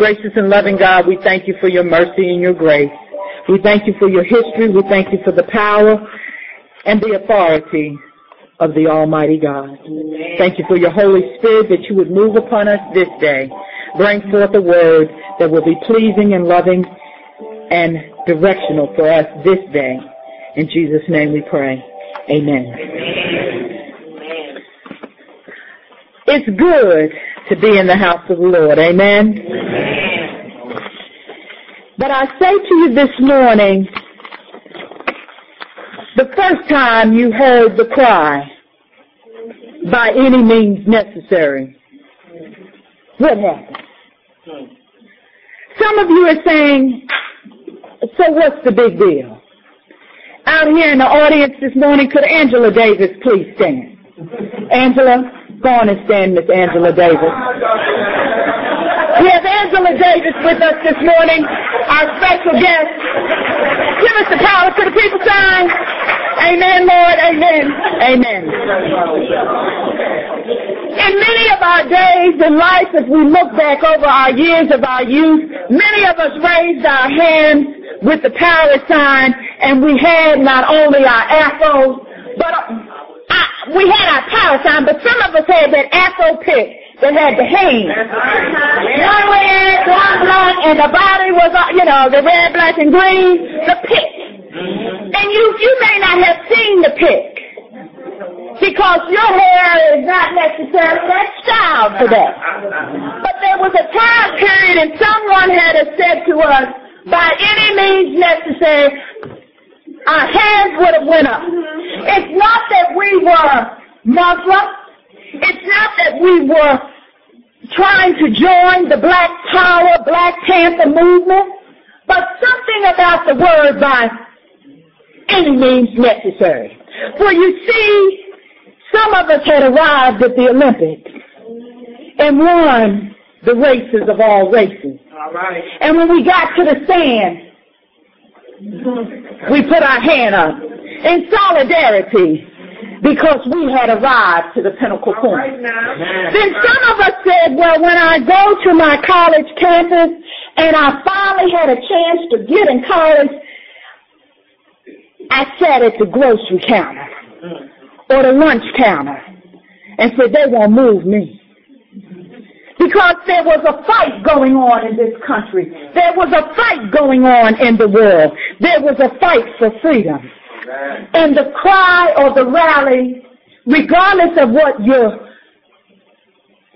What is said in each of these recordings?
Gracious and loving God, we thank you for your mercy and your grace. We thank you for your history. We thank you for the power and the authority of the Almighty God. Thank you for your Holy Spirit that you would move upon us this day. Bring forth a word that will be pleasing and loving and directional for us this day. In Jesus' name we pray. Amen. It's good to be in the house of the Lord. Amen. But I say to you this morning, the first time you heard the cry, by any means necessary, what happened? Some of you are saying, so what's the big deal? Out here in the audience this morning, could Angela Davis please stand? Angela, go on and stand, Miss Angela Davis. We have Angela Davis with us this morning, our special guest. Give us the power to the people sign. Amen, Lord. Amen. Amen. In many of our days in life, as we look back over our years of our youth, many of us raised our hands with the power sign, and we had not only our afros, but we had our power sign, but some of us had that afro pick that had the hand. One red, one black, and the body was, uh, you know, the red, black, and green, the pick. And you, you may not have seen the pick. Because your hair is not necessarily that style for that. But there was a time period and someone had said to us, by any means necessary, our hands would have went up. Mm-hmm. It's not that we were Muslim. It's not that we were trying to join the Black Power, Black Panther movement, but something about the word by any means necessary. For you see, some of us had arrived at the Olympics and won the races of all races. All right. And when we got to the stand, we put our hand up in solidarity because we had arrived to the pinnacle point. Then some of us said, well, when I go to my college campus and I finally had a chance to get in college, I sat at the grocery counter or the lunch counter and said, they won't move me. Because there was a fight going on in this country. There was a fight going on in the world. There was a fight for freedom. And the cry or the rally, regardless of what your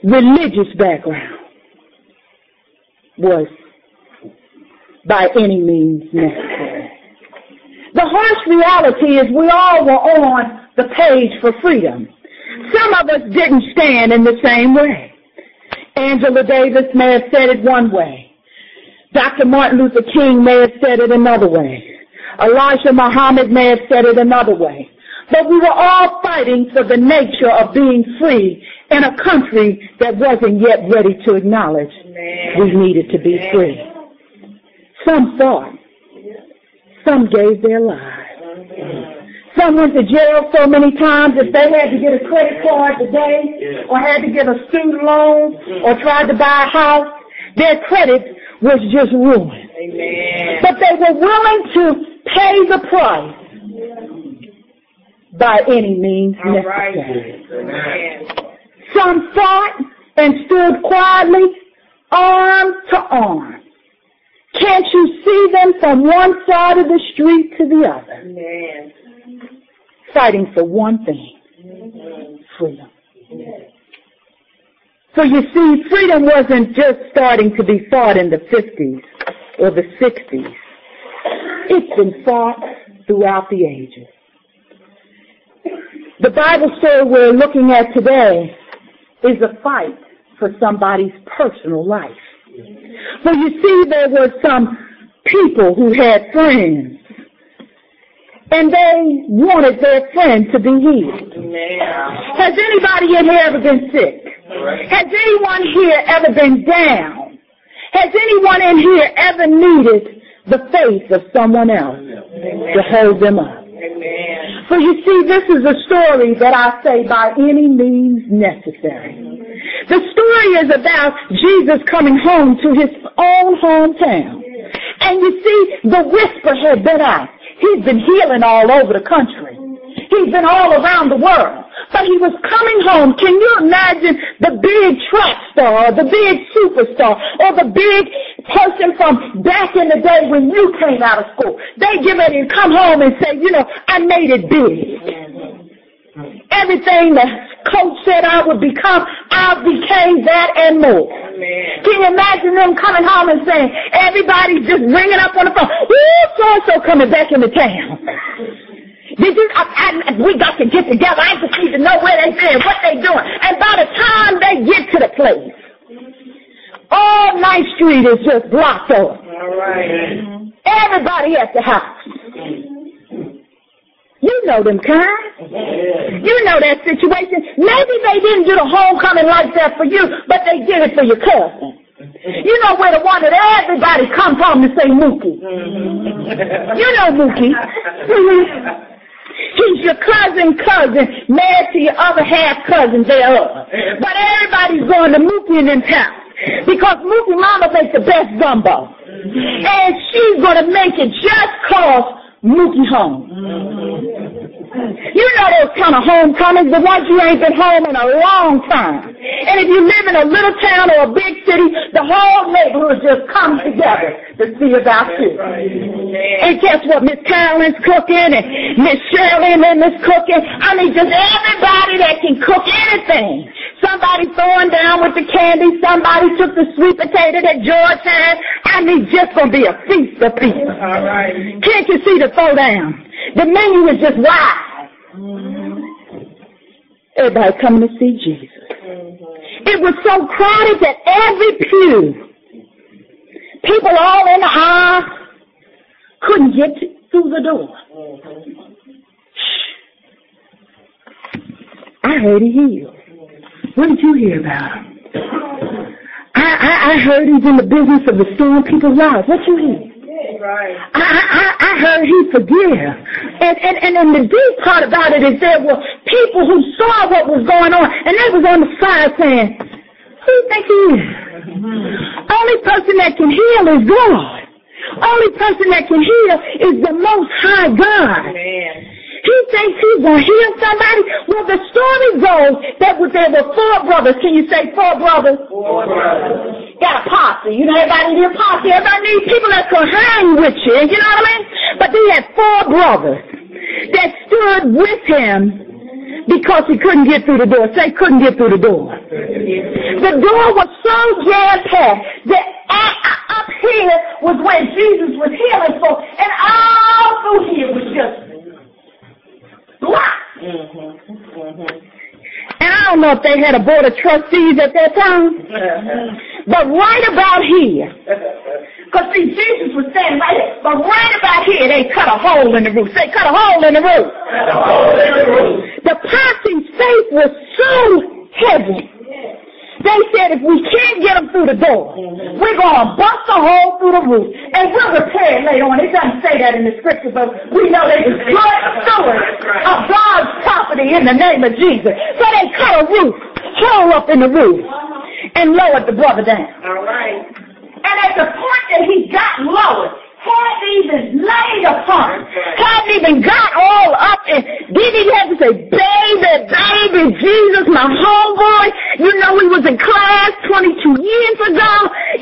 religious background was, by any means necessary. The harsh reality is we all were on the page for freedom. Some of us didn't stand in the same way. Angela Davis may have said it one way. Dr. Martin Luther King may have said it another way. Elijah Muhammad may have said it another way. But we were all fighting for the nature of being free in a country that wasn't yet ready to acknowledge we needed to be free. Some fought. Some gave their lives. Some went to jail so many times if they had to get a credit card today or had to get a student loan or tried to buy a house, their credit was just ruined. Amen. But they were willing to pay the price by any means necessary. Some fought and stood quietly, arm to arm. Can't you see them from one side of the street to the other, Amen. Fighting for one thing, freedom. So you see, freedom wasn't just starting to be fought in the 50s or the 60s. It's been fought throughout the ages. The Bible story we're looking at today is a fight for somebody's personal life. Well, you see, there were some people who had friends, and they wanted their friend to be healed. Has anybody in here ever been sick? Has anyone here ever been down? Has anyone in here ever needed the faith of someone else to hold them up? For So you see, this is a story that I say by any means necessary. The story is about Jesus coming home to his own hometown. And you see, the whisper had been out. He's been healing all over the country. He's been all around the world. But he was coming home. Can you imagine the big track star, the big superstar, or the big person from back in the day when you came out of school? They get ready to come home and say, you know, I made it big. Everything the coach said I would become, I became that and more. Amen. Can you imagine them coming home and saying, everybody's just ringing up on the phone, ooh, so-and-so coming back into town. Did you, I, I, we got to get together. I just need to know where they been, what they're doing. And by the time they get to the place, all Ninth Street is just blocked off. All right. Everybody at the house. You know them kind. You know that situation. Maybe they didn't do the homecoming like that for you, but they did it for your cousin. You know where the one that everybody comes home to say Mookie. Mm-hmm. You know Mookie. He's your cousin cousin, married to your other half cousin thereof. But everybody's going to Mookie in them town. Because Mookie Mama makes the best gumbo. Mm-hmm. And she's going to make it just cause Mookie home. You know those kind of homecomings, the ones you ain't been home in a long time. And if you live in a little town or a big city, the whole neighborhood just comes together to see about you. And guess what? Miss Carolyn's cooking and Miss Shirley and Miss cooking. I mean, just everybody that can cook anything. Somebody throwing down with the candy. Somebody took the sweet potato that George had. I mean, just gonna be a feast of feast. All right. Can't you see the throwdown? The menu is just wide. Mm-hmm. Everybody coming to see Jesus. Mm-hmm. It was so crowded that every pew, people all in the aisle, couldn't get through the door. Mm-hmm. I heard he healed. What did you hear about him? I, I, I heard he's in the business of restoring people's lives. What you hear? Right. I, I, I heard he forgive. And, and, and then the deep part about it is there were people who saw what was going on and they was on the side saying, who you think he is? Mm-hmm. Only person that can heal is God. Only person that can heal is the most high God. Amen. He thinks he's gonna heal somebody. Well, the story goes that was there were four brothers. Can you say four brothers? Four brothers. got a posse. You know, everybody need a posse. Everybody needs people that's gonna hang you. Know what I mean? But they had four brothers that stood with him because he couldn't get through the door. Say couldn't get through the door. The door was so jam packed that up here was where Jesus was healing for, and all through here was just blocked. Mm-hmm, mm-hmm. And I don't know if they had a board of trustees at that time. But right about here, because see, Jesus was standing right here, but right about here, they cut a hole in the roof. They cut a hole in the roof. The posse's faith was so heavy. They said if we can't get them through the door, we're going to bust a hole through the roof. And we'll repair it later on. It doesn't say that in the scripture, but we know they good stewards of God's property in the name of Jesus. So they cut a roof, hole up in the roof, and lowered the brother down. All right. And at the point that he got lowered, hadn't even laid upon, hadn't even got all up and didn't even have to say, baby, baby, Jesus, my homeboy, you know he was in class 22 years ago,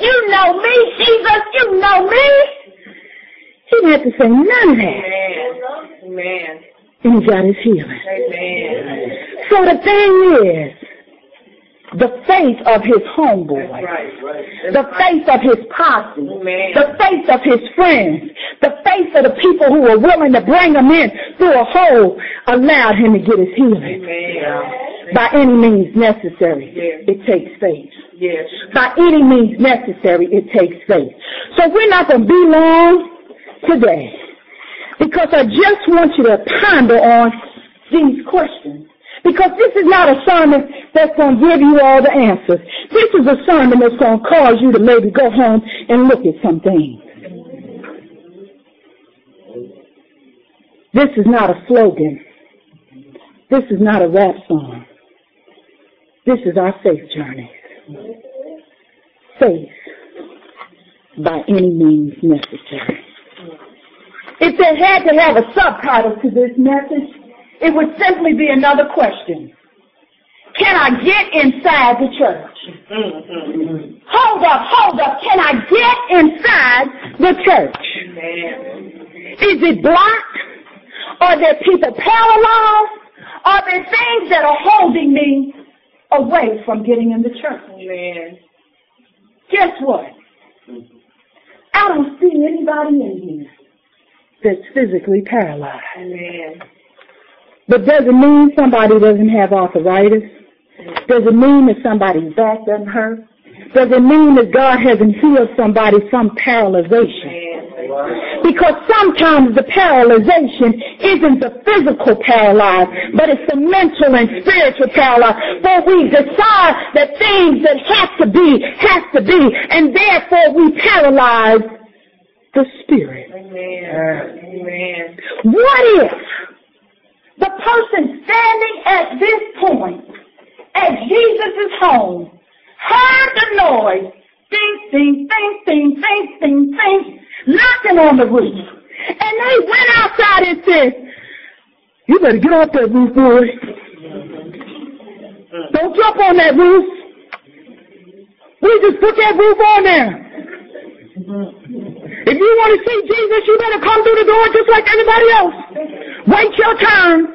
you know me, Jesus, you know me. He didn't have to say none of that. Amen. And he got his healing. Amen. So the thing is, the faith of his homeboy. Right. Right. the faith of his posse, Amen. the faith of his friends, the faith of the people who were willing to bring him in through a hole allowed him to get his healing. Amen. By any means necessary, Yes. it takes faith. Yes. By any means necessary, it takes faith. So we're not going to be long today because I just want you to ponder on these questions. Because this is not a sermon that's going to give you all the answers. This is a sermon that's going to cause you to maybe go home and look at some things. This is not a slogan. This is not a rap song. This is our faith journey. Faith by any means necessary. If they had to have a subtitle to this message, it would simply be another question. Can I get inside the church? Hold up, hold up. Can I get inside the church? Is it blocked? Are there people paralyzed? Are there things that are holding me away from getting in the church? Amen. Guess what? I don't see anybody in here that's physically paralyzed. Amen. But does it mean somebody doesn't have arthritis? Does it mean that somebody's back doesn't hurt? Does it mean that God hasn't healed somebody from paralyzation? Because sometimes the paralyzation isn't the physical paralyzed, but it's the mental and spiritual paralyzed. For we decide that things that have to be, have to be, and therefore we paralyze the spirit. Amen. Amen. What if the person standing at this point at Jesus' home heard the noise, ding, ding, ding, ding, ding, ding, ding, knocking on the roof. And they went outside and said, you better get off that roof, boy. Don't jump on that roof. We just put that roof on there. If you want to see Jesus, you better come through the door just like everybody else. Wait your turn.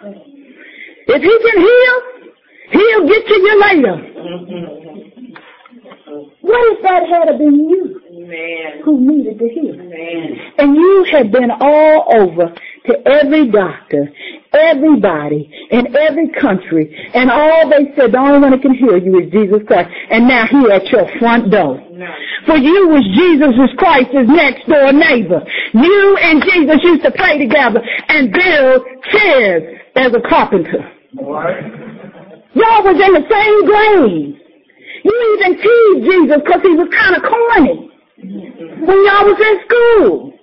If he can heal, he'll get to you later. What if that had been you Amen. who needed to heal? Amen. And you had been all over to every doctor, everybody, in every country, and all they said, the only one that can heal you is Jesus Christ. And now he at your front door. For you was Jesus Christ's next door neighbor. You and Jesus used to play together and build chairs as a carpenter. Y'all was in the same grade. You even teased Jesus because he was kind of corny when y'all was in school.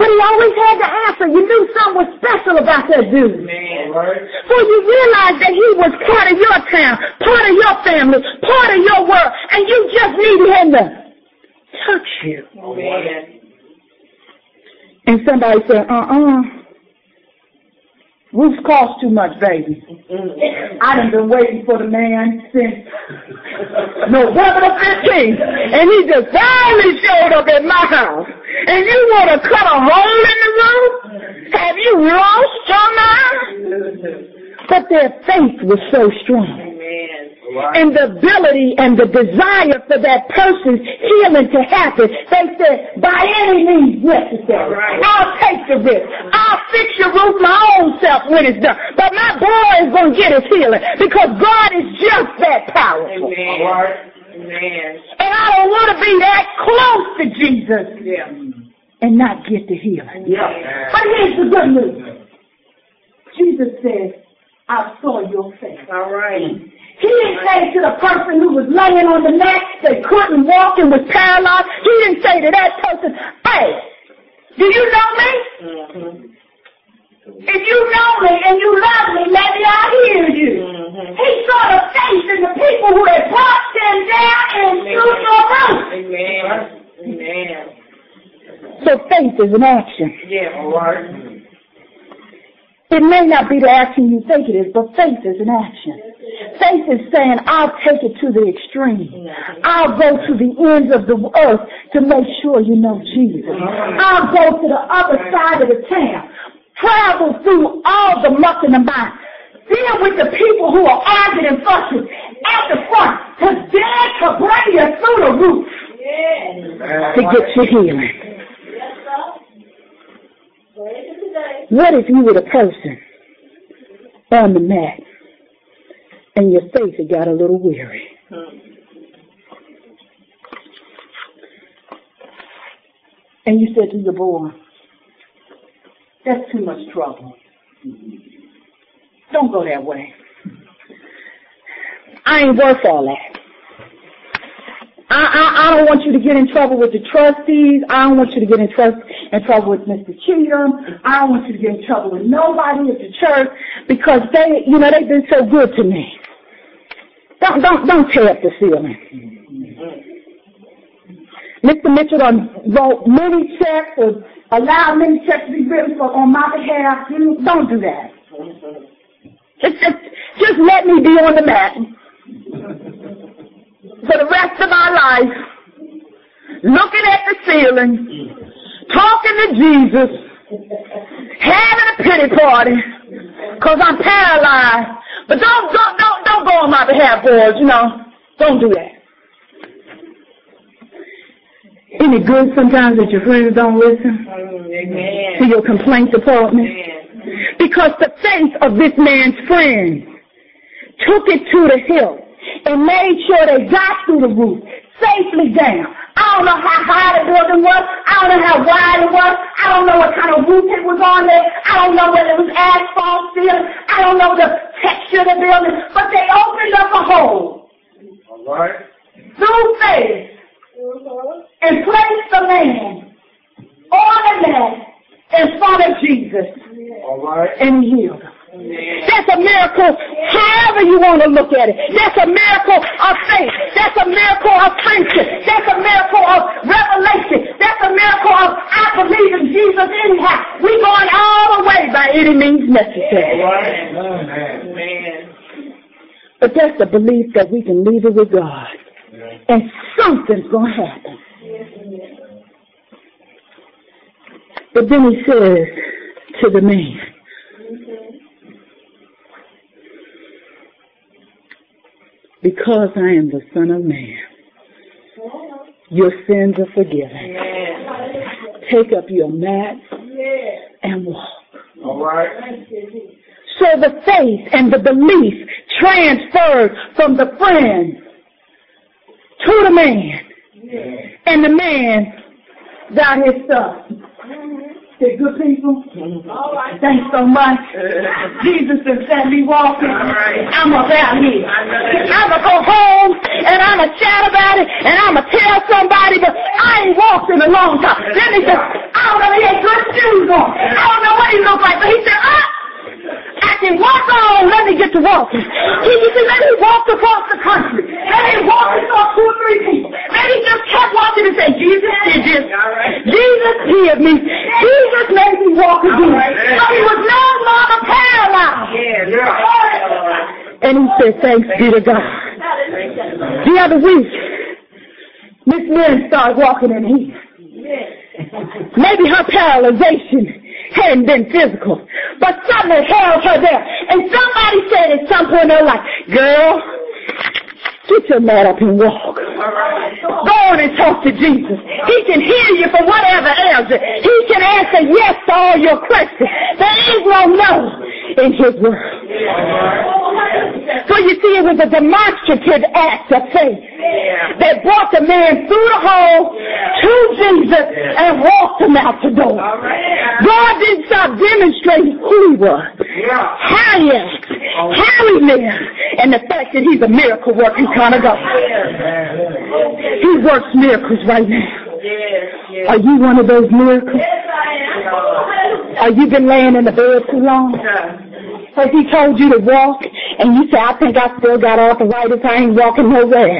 But he always had the answer. You knew something was special about that dude. Amen. For you realized that he was part of your town, part of your family, part of your world, and you just needed him to touch you. Amen. And somebody said, uh-uh. Roofs cost too much, baby. I done been waiting for the man since November the 15th, and he just finally showed up at my house. And you want to cut a hole in the roof? Have you lost your mind? But their faith was so strong. Amen. And the ability and the desire for that person's healing to happen, they said, by any means necessary. Right. I'll take the risk. I'll fix your roof my own self when it's done. But my boy is going to get his healing because God is just that powerful. Amen. Amen. And I don't want to be that close to Jesus Yeah. and not get the healing. Yeah. But here's the good news. Jesus said, I saw your faith. All right. Mm. He didn't say to the person who was laying on the mat that couldn't walk and was paralyzed, he didn't say to that person, hey, do you know me? Mm-hmm. If you know me and you love me, maybe I'll hear you. Mm-hmm. He saw the faith in the people who had brought them down and through your roof. Amen. Amen. So faith is an action. Yeah. All right. It may not be the action you think it is, but faith is an action. Faith is saying, I'll take it to the extreme. I'll go to the ends of the earth to make sure you know Jesus. I'll go to the other side of the town. Travel through all the muck and the mire. Deal with the people who are arguing and fussing at the front to dare to bring you through the roof to get your healing. What if you were the person on the mat and your faith had got a little weary? Hmm. And you said to your boy, that's too much trouble. Don't go that way. I ain't worth all that. I, I, I don't want you to get in trouble with the trustees. I don't want you to get in, trust, in trouble with Mr. Cheatham. I don't want you to get in trouble with nobody at the church because they, you know, they've been so good to me. Don't, don't, don't tear up the ceiling. Mr. Mitchell done wrote many checks or allowed many checks to be written for on my behalf. Don't do that. Just, just, just let me be on the mat for the rest of my life, looking at the ceiling, talking to Jesus, having a pity party, cause I'm paralyzed. But don't, don't, don't, don't go on my behalf, boys, you know. Don't do that. Isn't it good sometimes that your friends don't listen Amen. to your complaint department? Amen. Because the faith of this man's friend took it to the hill and made sure they got through the roof safely down. I don't know how high the building was. I don't know how wide it was. I don't know what kind of roof it was on there. I don't know whether it was asphalt ceiling. I don't know the texture of the building. But they opened up a hole All right. through faith and placed the man on the mat in front of Jesus All right. and healed him. That's a miracle, however you want to look at it. That's a miracle of faith. That's a miracle of friendship. That's a miracle of revelation. That's a miracle of I believe in Jesus anyhow. We're going all the way by any means necessary. But that's the belief that we can leave it with God. And something's going to happen. But then he says to the man, Because I am the Son of Man, your sins are forgiven. Amen. Take up your mat and walk. All right. So the faith and the belief transferred from the friend to the man. And the man got his stuff. Say, good people, thanks so much. Jesus has sent me walking. I'm up out here. I'm going to go home and I'm going to chat about it and I'm going to tell somebody, but I ain't walked in a long time. Then he said, I don't know, he had good shoes on. I don't know what he looked like, but he said, ah! Can walk on, let me get to walking. He, he said, let me walk across the country. Let me walk across two or three people. Then he just kept walking and said, Jesus did this. Jesus healed me. Jesus made me walk again. So he was no longer paralyzed. And he said, thanks be to God. The other week, Miss Lynn started walking in here. Maybe her paralyzation hadn't been physical, but something held her there. And somebody said at some point in her life, girl, get your mat up and walk. Go on and talk to Jesus. He can hear you for whatever you. He can answer yes to all your questions. There is no no in his word. So you see, it was a demonstrative act of faith. That brought the man through the hole to Jesus and walked him out the door. God didn't stop demonstrating who he was, how he acted, how he lived, and the fact that he's a miracle working kind of God. He works miracles right now. Are you one of those miracles? Are you been laying in the bed too long? Has he told you to walk and you say, I think I still got arthritis, I ain't walking nowhere.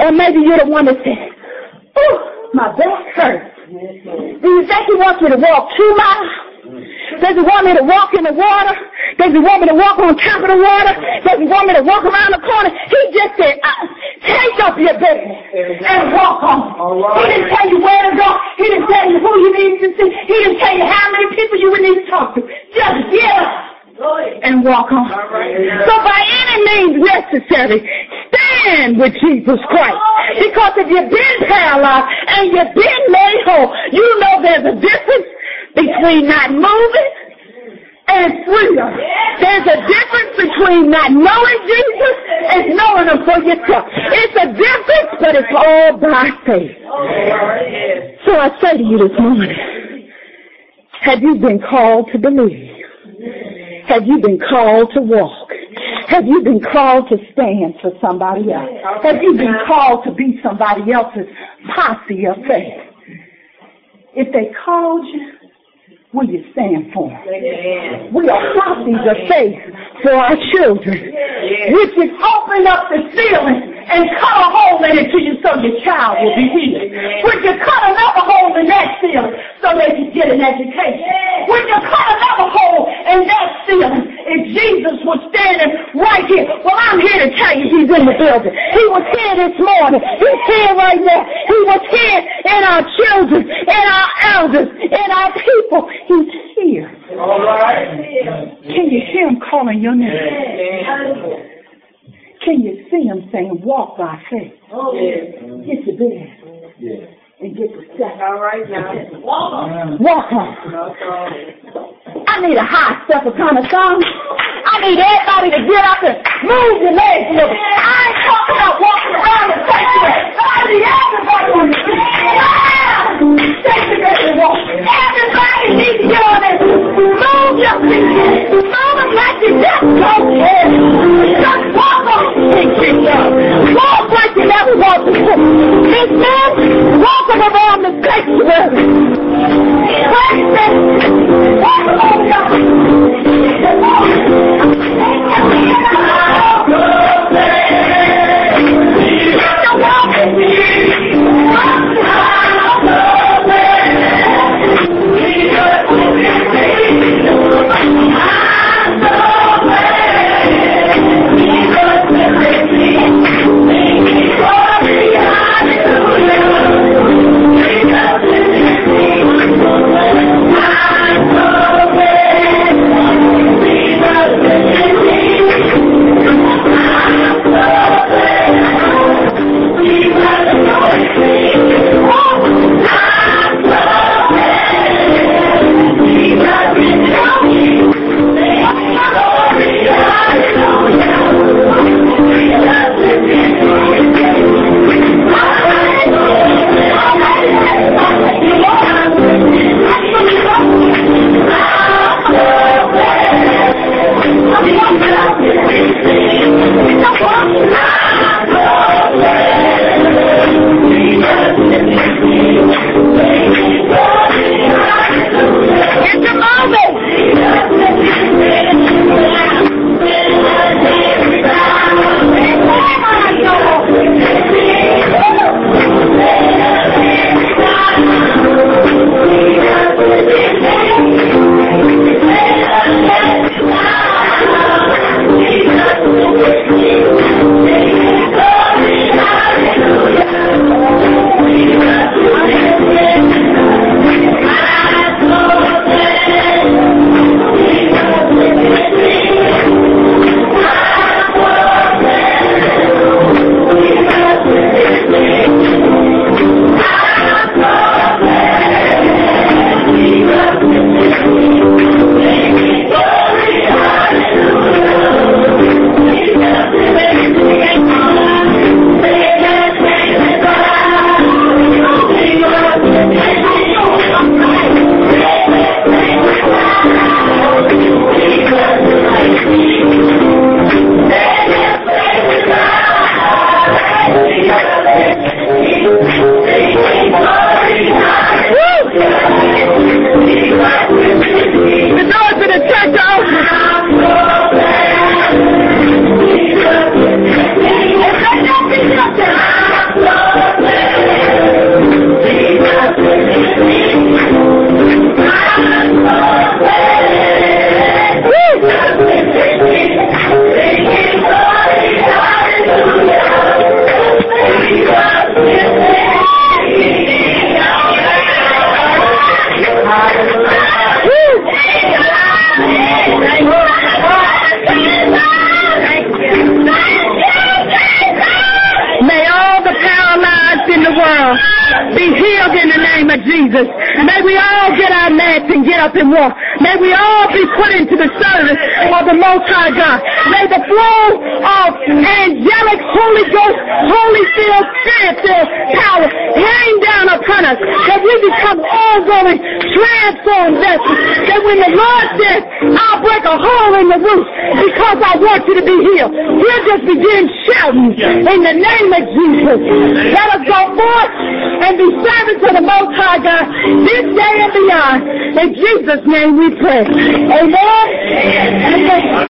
Or maybe you're the one that said, oh, my back hurts. Do you think he wants me to walk two miles? Does he want me to walk in the water? Does he want me to walk on top of the water? Does he want me to walk around the corner? He just said, uh, take up your bed and walk on. He didn't tell you where to go. He didn't tell you who you need to see. He didn't tell you how many people you would need to talk to. Just get up and walk on. So by any means necessary, stand with Jesus Christ. Because if you've been paralyzed and you've been made whole, you know there's a difference between not moving and freedom. There's a difference between not knowing Jesus and knowing him for yourself. It's a difference, but it's all by faith. So I say to you this morning, have you been called to believe? Have you been called to walk? Have you been called to stand for somebody else? Have you been called to be somebody else's posse of faith? If they called you, Will you stand for? Amen. We are properties of faith for our children. We is open up the ceiling and cut a hole in it to you so your child will be healed. We you cut another hole in that ceiling so they can get an education? We you cut another hole in that ceiling if Jesus was standing right here? Well, I'm here to tell you he's in the building. He was here this morning. He's here right now. He was here in our children, in our elders, in our people. He's here. All right. Can you hear him calling your name? Amen. Can you see him saying, walk by faith? Oh, Yes. Get to bed and get to step. All right now. Walk on. I need a high stepper kind of song. I need everybody to get up and move your legs a little. I ain't talking about walking around the sanctuary. I need everybody on walk. Everybody needs move your feet. Move like you just don't care. Just walk on like you never walked before. This man of Jesus. May we all get our mats and get up and walk. May we all be put into the service of the Most High God. May the flow of angelic Holy Ghost, Holy Spirit, Spirit filled power rain down upon us that we become ongoing transformed vessels. That when the Lord says, I'll break a hole in the roof because I want you to be healed, we'll just begin shouting in the name of Jesus. Let us go forth and be servants of the Most High God this day and beyond. In Jesus' name we pray. Amen. Amen.